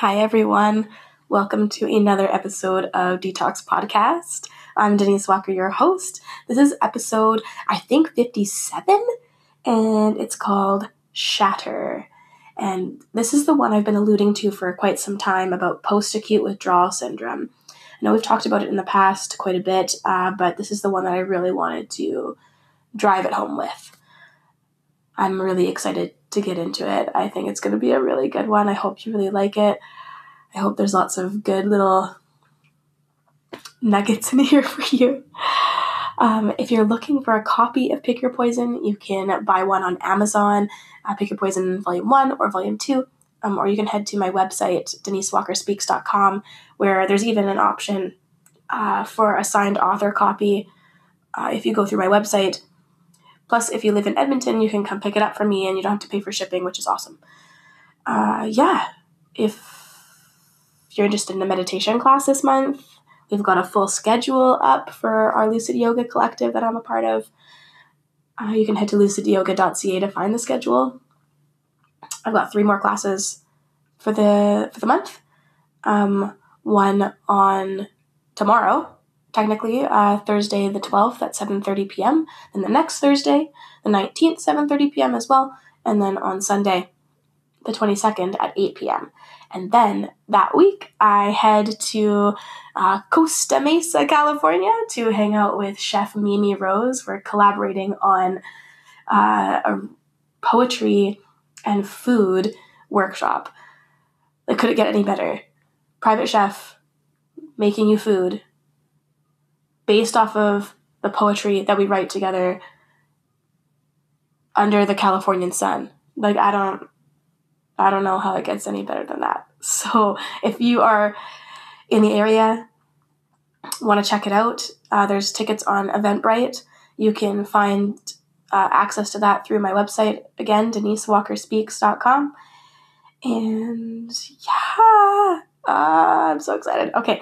Hi, everyone. Welcome to another episode of Detox Podcast. I'm Denise Walker, your host. This is episode, I think, 57, and it's called Shatter. And this is the one I've been alluding to for quite some time about post acute withdrawal syndrome. I know we've talked about it in the past quite a bit, uh, but this is the one that I really wanted to drive it home with. I'm really excited to get into it. I think it's going to be a really good one. I hope you really like it. I hope there's lots of good little nuggets in here for you. Um, if you're looking for a copy of Pick Your Poison, you can buy one on Amazon, uh, Pick Your Poison Volume 1 or Volume 2, um, or you can head to my website, denisewalkerspeaks.com, where there's even an option uh, for a signed author copy. Uh, if you go through my website, Plus, if you live in Edmonton, you can come pick it up from me and you don't have to pay for shipping, which is awesome. Uh, yeah, if you're interested in a meditation class this month, we've got a full schedule up for our Lucid Yoga collective that I'm a part of. Uh, you can head to lucidyoga.ca to find the schedule. I've got three more classes for the for the month. Um, one on tomorrow, technically uh, Thursday the 12th at 7:30 p.m. Then the next Thursday, the 19th, 7:30 p.m. as well, and then on Sunday, the 22nd at 8 p.m. And then that week, I head to uh, Costa Mesa, California, to hang out with Chef Mimi Rose. We're collaborating on uh, a poetry and food workshop. It couldn't get any better. Private chef making you food based off of the poetry that we write together under the Californian sun. Like I don't I don't know how it gets any better than that. So if you are in the area, want to check it out, uh, there's tickets on Eventbrite. You can find uh, access to that through my website again, denisewalkerspeaks.com. And yeah, uh, I'm so excited. Okay,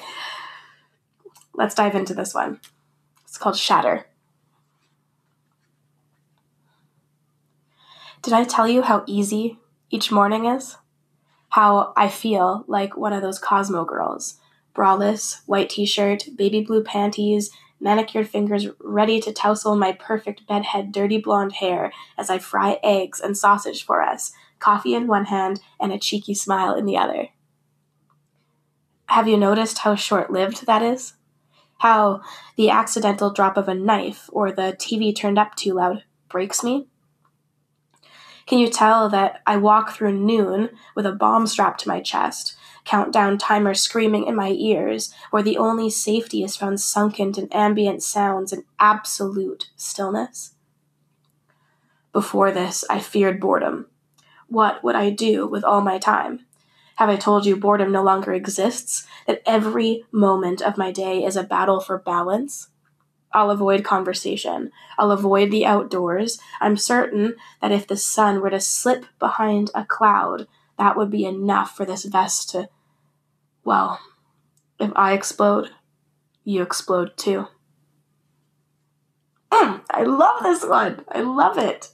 let's dive into this one. It's called Shatter. Did I tell you how easy each morning is? How I feel like one of those Cosmo girls. Braless, white t shirt, baby blue panties, manicured fingers ready to tousle my perfect bedhead dirty blonde hair as I fry eggs and sausage for us, coffee in one hand and a cheeky smile in the other. Have you noticed how short lived that is? How the accidental drop of a knife or the TV turned up too loud breaks me? Can you tell that I walk through noon with a bomb strapped to my chest, countdown timer screaming in my ears, where the only safety is found sunken in ambient sounds and absolute stillness? Before this, I feared boredom. What would I do with all my time? Have I told you boredom no longer exists? That every moment of my day is a battle for balance? I'll avoid conversation. I'll avoid the outdoors. I'm certain that if the sun were to slip behind a cloud, that would be enough for this vest to. Well, if I explode, you explode too. Mm, I love this one. I love it.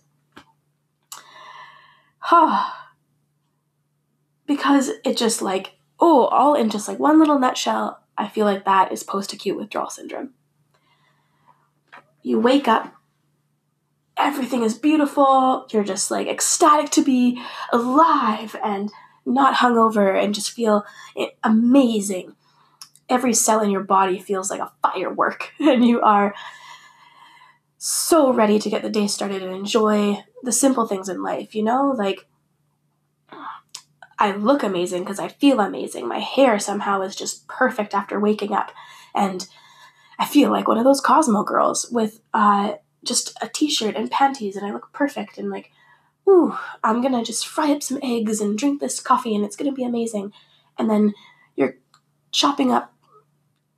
because it just like, oh, all in just like one little nutshell, I feel like that is post acute withdrawal syndrome. You wake up, everything is beautiful, you're just like ecstatic to be alive and not hungover and just feel amazing. Every cell in your body feels like a firework, and you are so ready to get the day started and enjoy the simple things in life, you know? Like, I look amazing because I feel amazing. My hair somehow is just perfect after waking up. And I feel like one of those Cosmo girls with uh, just a t shirt and panties, and I look perfect. And like, ooh, I'm gonna just fry up some eggs and drink this coffee, and it's gonna be amazing. And then you're chopping up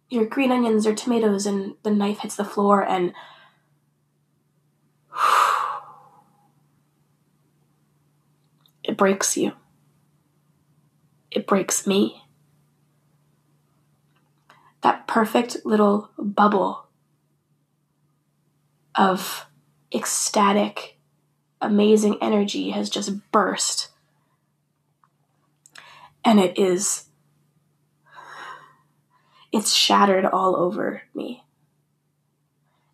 your green onions or tomatoes, and the knife hits the floor, and it breaks you breaks me. That perfect little bubble of ecstatic, amazing energy has just burst. and it is it's shattered all over me.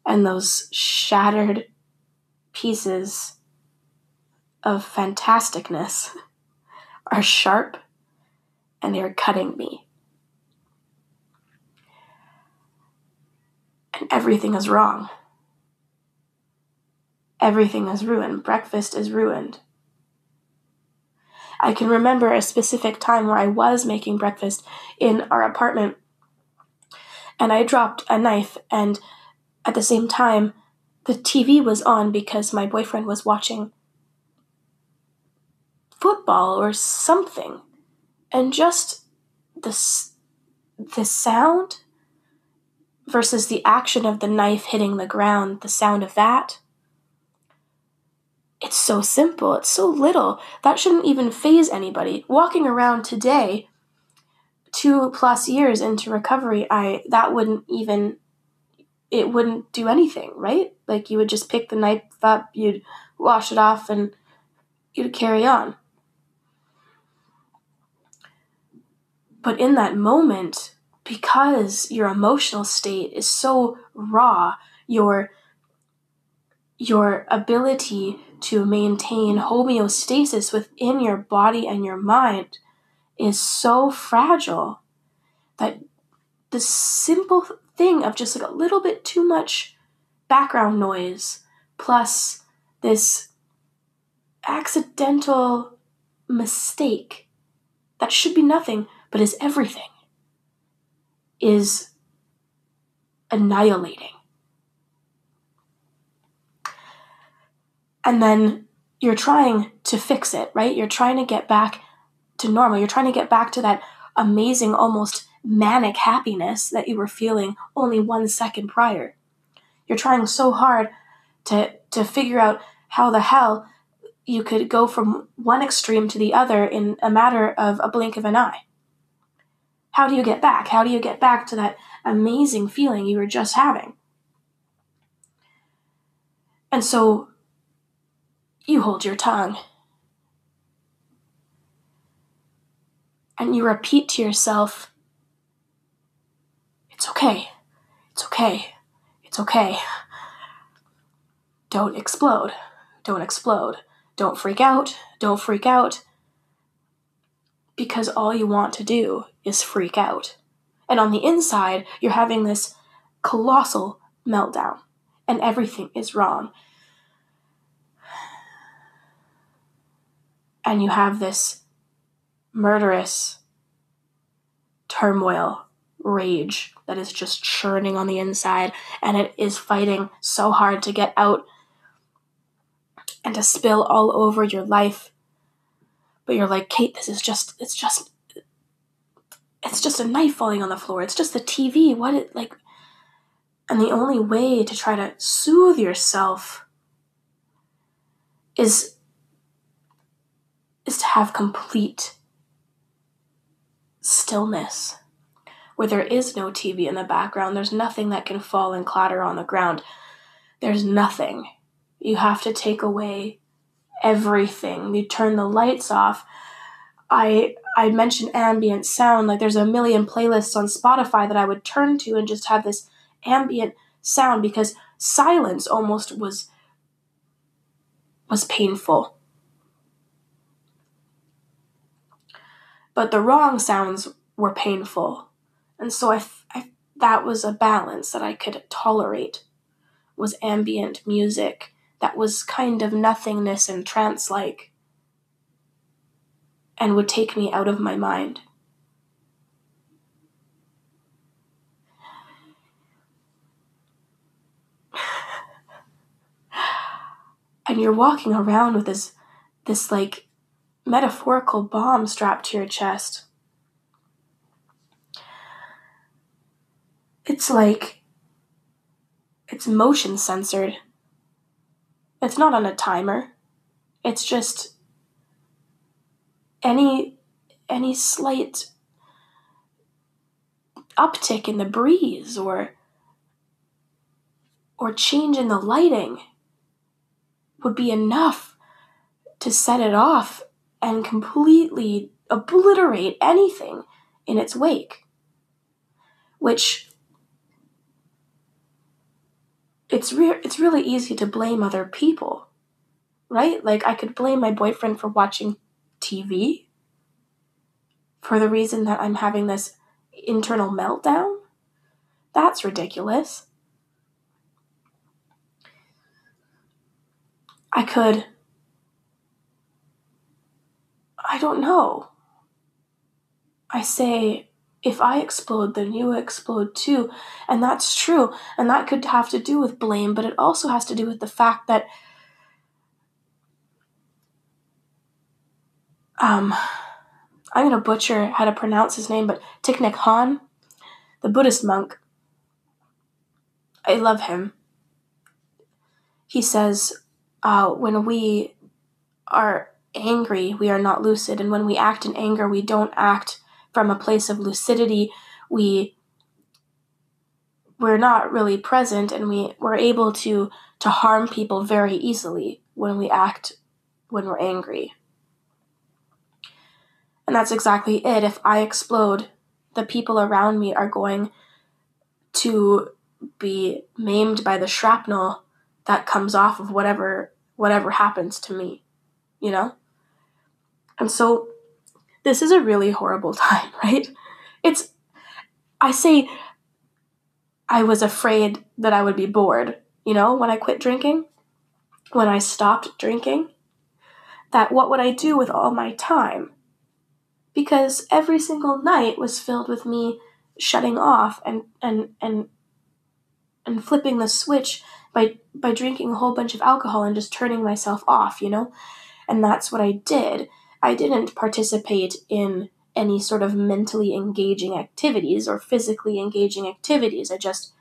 And those shattered pieces of fantasticness are sharp and they're cutting me. And everything is wrong. Everything is ruined. Breakfast is ruined. I can remember a specific time where I was making breakfast in our apartment and I dropped a knife, and at the same time, the TV was on because my boyfriend was watching football or something. And just the, the sound versus the action of the knife hitting the ground, the sound of that. It's so simple, it's so little. That shouldn't even faze anybody. Walking around today, two plus years into recovery, I that wouldn't even it wouldn't do anything, right? Like you would just pick the knife up, you'd wash it off and you'd carry on. But in that moment, because your emotional state is so raw, your your ability to maintain homeostasis within your body and your mind is so fragile that the simple thing of just like a little bit too much background noise plus this accidental mistake that should be nothing but is everything is annihilating. And then you're trying to fix it, right? You're trying to get back to normal. You're trying to get back to that amazing, almost manic happiness that you were feeling only one second prior. You're trying so hard to, to figure out how the hell you could go from one extreme to the other in a matter of a blink of an eye. How do you get back? How do you get back to that amazing feeling you were just having? And so you hold your tongue and you repeat to yourself, It's okay, it's okay, it's okay. Don't explode, don't explode, don't freak out, don't freak out. Because all you want to do is freak out. And on the inside, you're having this colossal meltdown, and everything is wrong. And you have this murderous turmoil, rage that is just churning on the inside, and it is fighting so hard to get out and to spill all over your life. But you're like, Kate, this is just, it's just, it's just a knife falling on the floor. It's just the TV. What it, like, and the only way to try to soothe yourself is is to have complete stillness where there is no TV in the background. There's nothing that can fall and clatter on the ground. There's nothing. You have to take away everything. You turn the lights off. I I mentioned ambient sound. Like there's a million playlists on Spotify that I would turn to and just have this ambient sound because silence almost was was painful. but the wrong sounds were painful. And so I, I that was a balance that I could tolerate was ambient music that was kind of nothingness and trance like and would take me out of my mind. and you're walking around with this this like metaphorical bomb strapped to your chest. It's like it's motion censored. It's not on a timer. It's just any any slight uptick in the breeze or or change in the lighting would be enough to set it off and completely obliterate anything in its wake. Which it's re- it's really easy to blame other people. Right? Like I could blame my boyfriend for watching TV for the reason that I'm having this internal meltdown. That's ridiculous. I could. I don't know. I say, if I explode, then you explode too. And that's true. And that could have to do with blame, but it also has to do with the fact that. Um, I'm going to butcher how to pronounce his name, but Thich Nhat Hanh, the Buddhist monk, I love him. He says, uh, when we are angry, we are not lucid. And when we act in anger, we don't act from a place of lucidity. We we're not really present and we, we're able to to harm people very easily when we act when we're angry. And that's exactly it. If I explode, the people around me are going to be maimed by the shrapnel that comes off of whatever whatever happens to me, you know? And so this is a really horrible time, right? It's I say I was afraid that I would be bored, you know, when I quit drinking, when I stopped drinking, that what would I do with all my time? because every single night was filled with me shutting off and and and and flipping the switch by by drinking a whole bunch of alcohol and just turning myself off, you know? And that's what I did. I didn't participate in any sort of mentally engaging activities or physically engaging activities. I just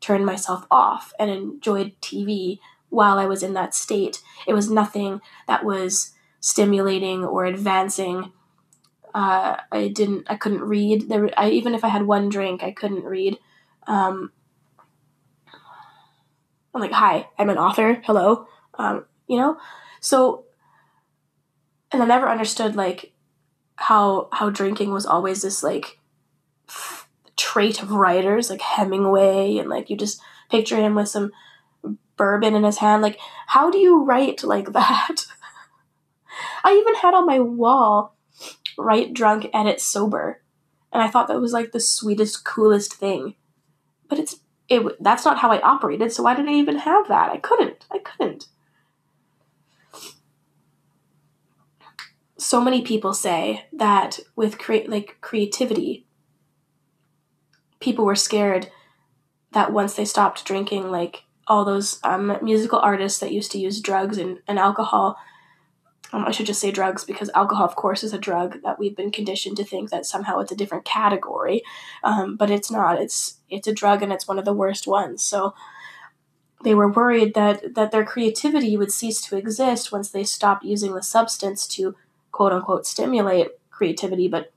turned myself off and enjoyed TV while I was in that state. It was nothing that was stimulating or advancing uh, I didn't. I couldn't read. There. I even if I had one drink, I couldn't read. Um, I'm like, hi, I'm an author. Hello. Um, you know. So, and I never understood like how how drinking was always this like trait of writers like Hemingway and like you just picture him with some bourbon in his hand like how do you write like that I even had on my wall write drunk, edit sober. And I thought that was like the sweetest, coolest thing. But it's it that's not how I operated, so why did I even have that? I couldn't. I couldn't. So many people say that with create like creativity, people were scared that once they stopped drinking, like all those um, musical artists that used to use drugs and, and alcohol um, I should just say drugs because alcohol, of course, is a drug that we've been conditioned to think that somehow it's a different category, um, but it's not. It's it's a drug and it's one of the worst ones. So they were worried that that their creativity would cease to exist once they stopped using the substance to quote unquote stimulate creativity, but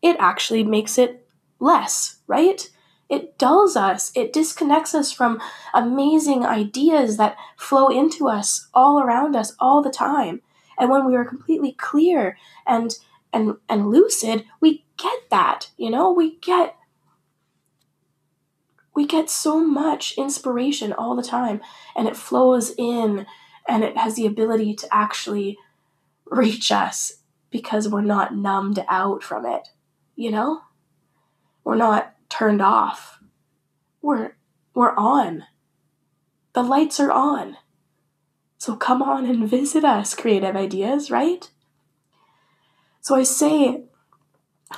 it actually makes it less, right? It dulls us. It disconnects us from amazing ideas that flow into us all around us all the time. And when we are completely clear and and and lucid, we get that, you know? We get we get so much inspiration all the time and it flows in and it has the ability to actually reach us because we're not numbed out from it, you know? We're not turned off. We're we're on. The lights are on. So come on and visit us, creative ideas, right? So I say,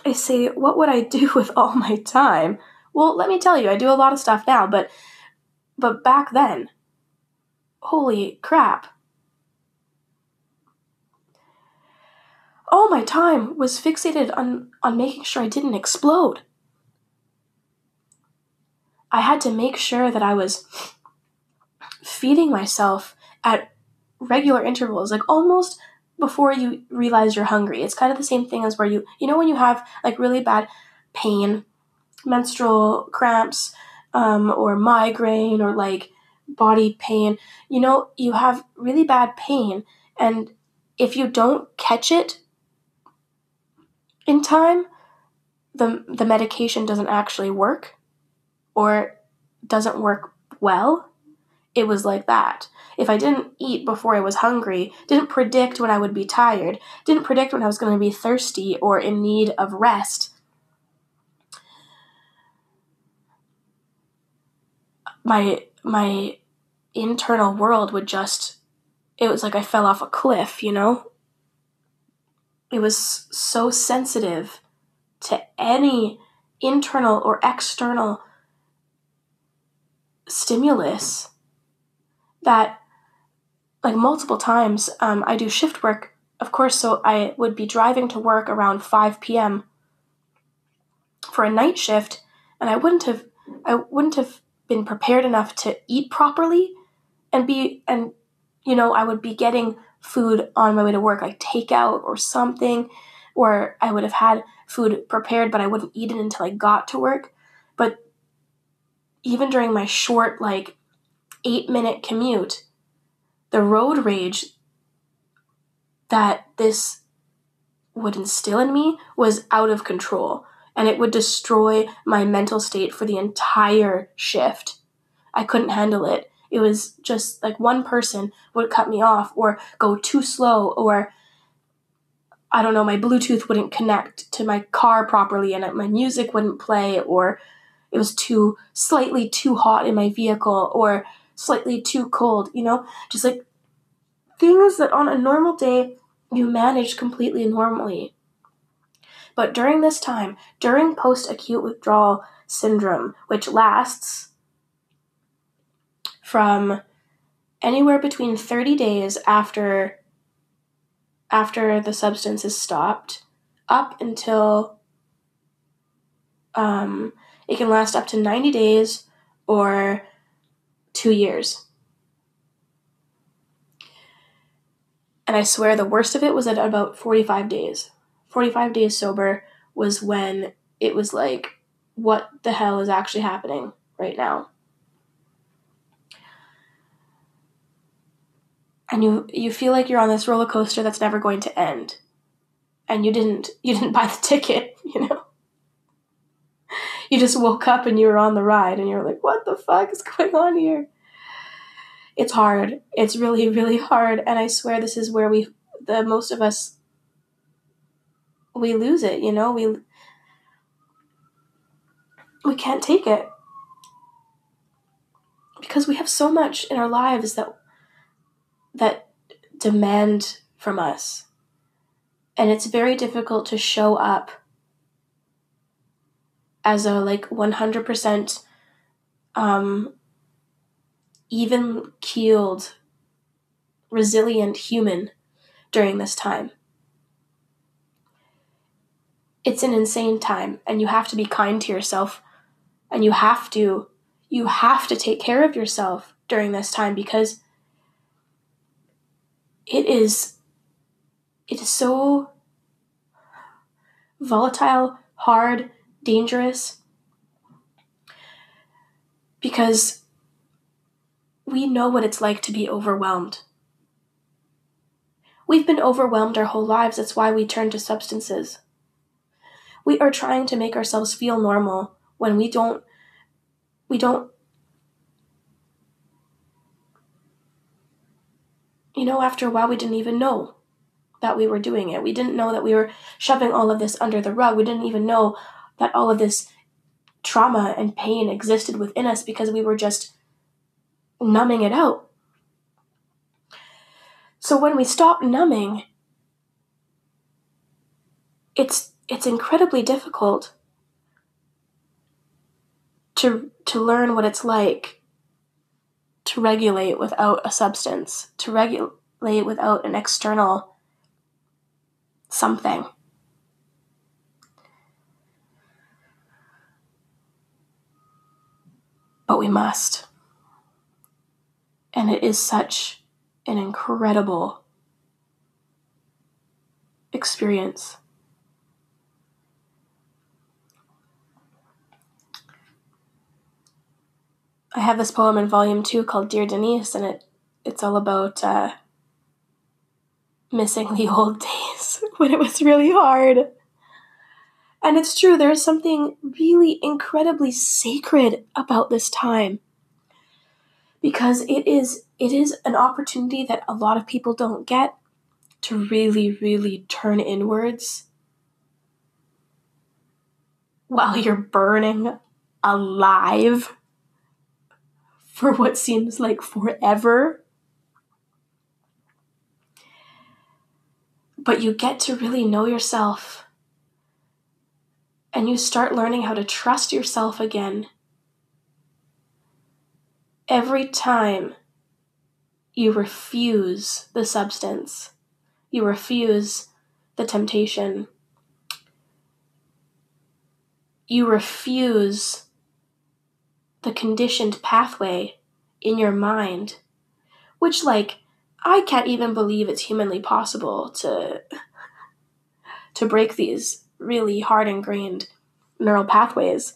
I say, what would I do with all my time? Well, let me tell you, I do a lot of stuff now, but but back then, holy crap. All my time was fixated on, on making sure I didn't explode. I had to make sure that I was feeding myself at regular intervals, like almost before you realize you're hungry. It's kind of the same thing as where you, you know, when you have like really bad pain, menstrual cramps, um, or migraine, or like body pain, you know, you have really bad pain. And if you don't catch it in time, the, the medication doesn't actually work or doesn't work well. It was like that. If I didn't eat before I was hungry, didn't predict when I would be tired, didn't predict when I was going to be thirsty or in need of rest, my my internal world would just it was like I fell off a cliff, you know? It was so sensitive to any internal or external stimulus that like multiple times um, i do shift work of course so i would be driving to work around 5 p.m for a night shift and i wouldn't have i wouldn't have been prepared enough to eat properly and be and you know i would be getting food on my way to work like takeout or something or i would have had food prepared but i wouldn't eat it until i got to work but even during my short like eight minute commute the road rage that this would instill in me was out of control and it would destroy my mental state for the entire shift. I couldn't handle it. It was just like one person would cut me off or go too slow or I don't know, my Bluetooth wouldn't connect to my car properly and my music wouldn't play or it was too slightly too hot in my vehicle or slightly too cold, you know? Just like things that on a normal day you manage completely normally. But during this time, during post acute withdrawal syndrome, which lasts from anywhere between 30 days after after the substance is stopped up until um, it can last up to 90 days or two years. And I swear the worst of it was at about 45 days. 45 days sober was when it was like, what the hell is actually happening right now? And you you feel like you're on this roller coaster that's never going to end. And you didn't you didn't buy the ticket, you know. You just woke up and you were on the ride and you're like, what the fuck is going on here? It's hard. It's really, really hard. And I swear this is where we, the most of us, we lose it, you know? We, we can't take it. Because we have so much in our lives that, that demand from us. And it's very difficult to show up as a like 100% um, even keeled, resilient human during this time. It's an insane time, and you have to be kind to yourself, and you have to you have to take care of yourself during this time because it is it is so volatile, hard, dangerous because we know what it's like to be overwhelmed. We've been overwhelmed our whole lives, that's why we turn to substances. We are trying to make ourselves feel normal when we don't we don't you know after a while we didn't even know that we were doing it. We didn't know that we were shoving all of this under the rug. We didn't even know that all of this trauma and pain existed within us because we were just numbing it out. So when we stop numbing, it's it's incredibly difficult to to learn what it's like to regulate without a substance, to regulate without an external something. but we must. And it is such an incredible experience. I have this poem in volume two called Dear Denise, and it it's all about uh, missing the old days when it was really hard. And it's true, there is something really incredibly sacred about this time. Because it is it is an opportunity that a lot of people don't get to really, really turn inwards while you're burning alive for what seems like forever. But you get to really know yourself and you start learning how to trust yourself again. Every time you refuse the substance, you refuse the temptation, you refuse the conditioned pathway in your mind, which, like, I can't even believe it's humanly possible to to break these really hard ingrained neural pathways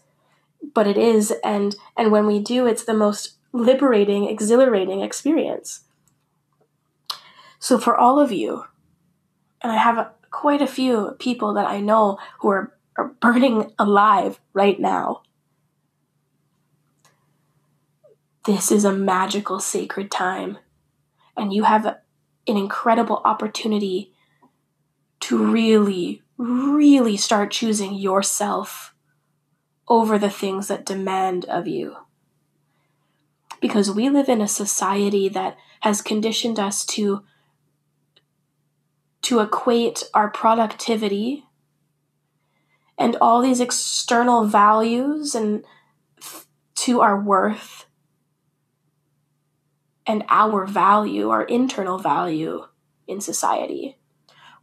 but it is and and when we do it's the most liberating exhilarating experience. So for all of you and i have quite a few people that i know who are, are burning alive right now this is a magical sacred time and you have an incredible opportunity to really really start choosing yourself over the things that demand of you. Because we live in a society that has conditioned us to to equate our productivity and all these external values and to our worth and our value, our internal value in society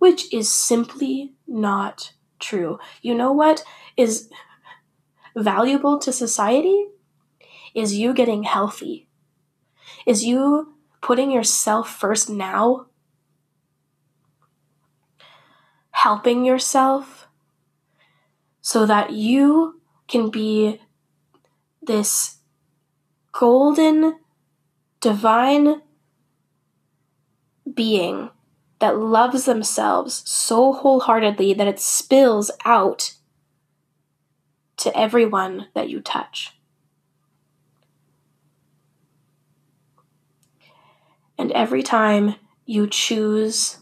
which is simply not true. You know what is valuable to society? Is you getting healthy. Is you putting yourself first now? Helping yourself so that you can be this golden, divine being that loves themselves so wholeheartedly that it spills out to everyone that you touch. And every time you choose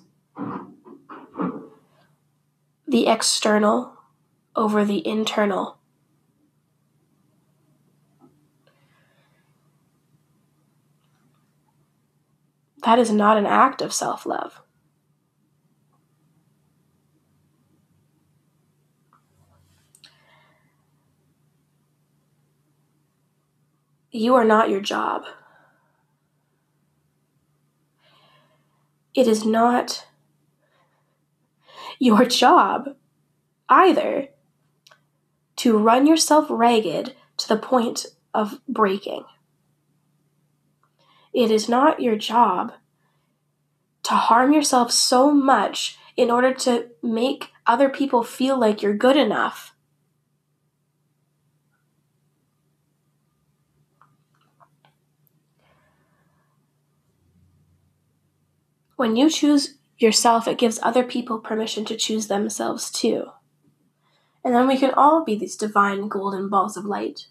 the external over the internal, that is not an act of self love. You are not your job. It is not your job either to run yourself ragged to the point of breaking. It is not your job to harm yourself so much in order to make other people feel like you're good enough When you choose yourself, it gives other people permission to choose themselves too. And then we can all be these divine golden balls of light.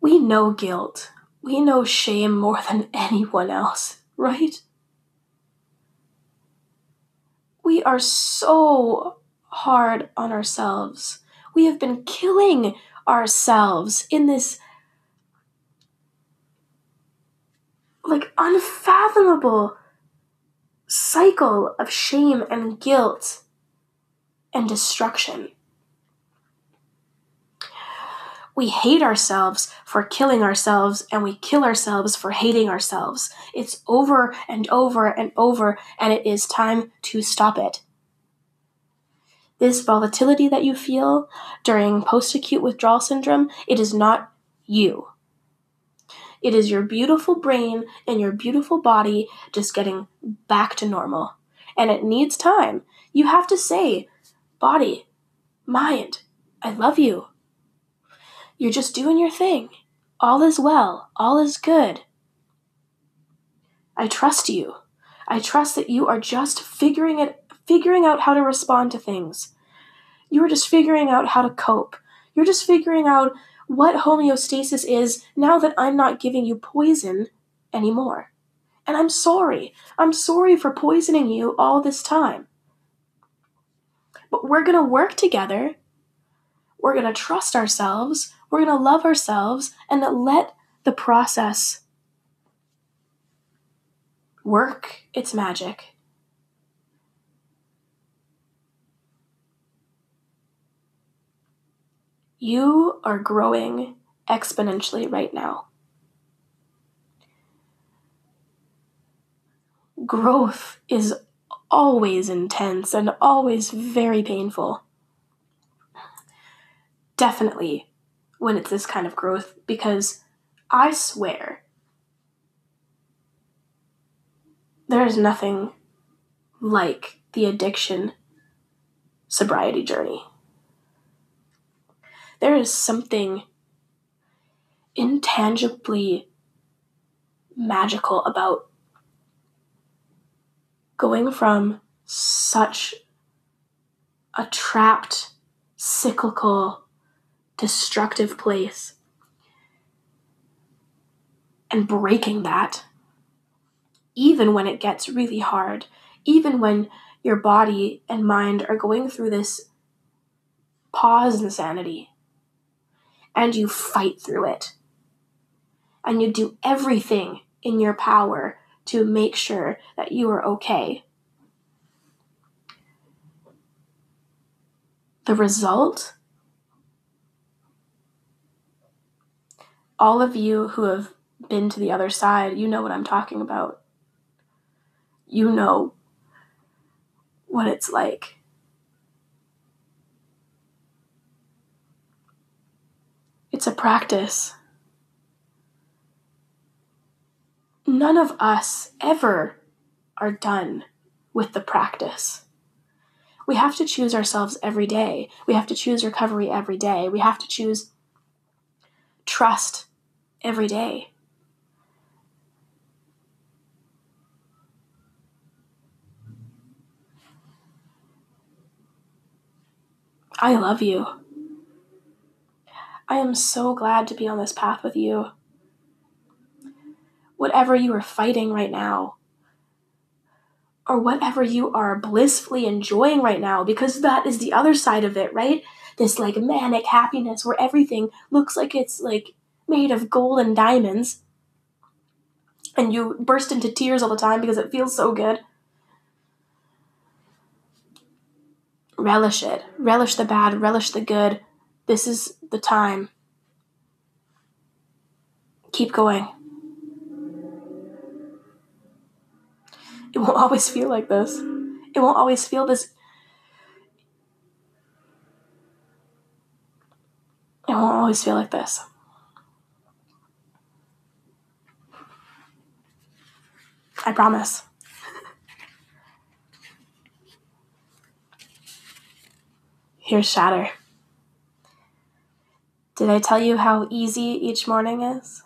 We know guilt. We know shame more than anyone else, right? We are so hard on ourselves. We have been killing ourselves in this like unfathomable cycle of shame and guilt and destruction. We hate ourselves for killing ourselves, and we kill ourselves for hating ourselves. It's over and over and over, and it is time to stop it. This volatility that you feel during post acute withdrawal syndrome, it is not you. It is your beautiful brain and your beautiful body just getting back to normal. And it needs time. You have to say, body, mind, I love you. You're just doing your thing. All is well. All is good. I trust you. I trust that you are just figuring it figuring out how to respond to things. You are just figuring out how to cope. You're just figuring out what homeostasis is now that I'm not giving you poison anymore. And I'm sorry. I'm sorry for poisoning you all this time. But we're going to work together. We're going to trust ourselves. We're going to love ourselves and let the process work its magic. You are growing exponentially right now. Growth is always intense and always very painful. Definitely when it's this kind of growth, because I swear there is nothing like the addiction sobriety journey. There is something intangibly magical about going from such a trapped, cyclical, destructive place and breaking that, even when it gets really hard, even when your body and mind are going through this PAWS insanity and you fight through it. And you do everything in your power to make sure that you are okay. The result all of you who have been to the other side, you know what I'm talking about. You know what it's like. It's a practice. None of us ever are done with the practice. We have to choose ourselves every day. We have to choose recovery every day. We have to choose trust every day. I love you. I am so glad to be on this path with you. Whatever you are fighting right now, or whatever you are blissfully enjoying right now, because that is the other side of it, right? This like manic happiness where everything looks like it's like made of gold and diamonds, and you burst into tears all the time because it feels so good. Relish it. Relish the bad, relish the good. This is the time. Keep going. It won't always feel like this. It won't always feel this. It won't always feel like this. I promise. Here's Shatter. Did I tell you how easy each morning is?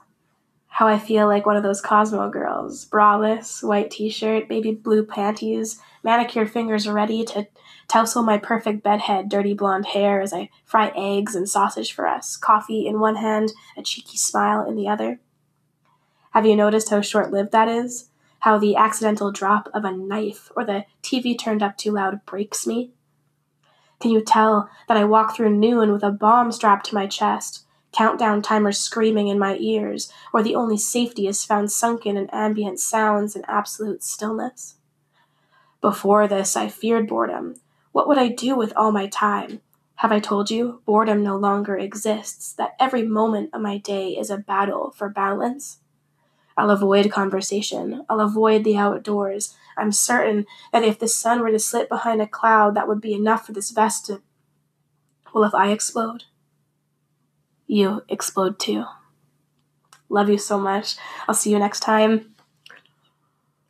How I feel like one of those Cosmo girls, braless, white t shirt, baby blue panties, manicured fingers ready to tousle my perfect bedhead, dirty blonde hair as I fry eggs and sausage for us, coffee in one hand, a cheeky smile in the other. Have you noticed how short lived that is? How the accidental drop of a knife or the TV turned up too loud breaks me? Can you tell that I walk through noon with a bomb strapped to my chest, countdown timers screaming in my ears, where the only safety is found sunken in ambient sounds and absolute stillness? Before this, I feared boredom. What would I do with all my time? Have I told you boredom no longer exists, that every moment of my day is a battle for balance? I'll avoid conversation. I'll avoid the outdoors. I'm certain that if the sun were to slip behind a cloud, that would be enough for this vest to. Well, if I explode, you explode too. Love you so much. I'll see you next time.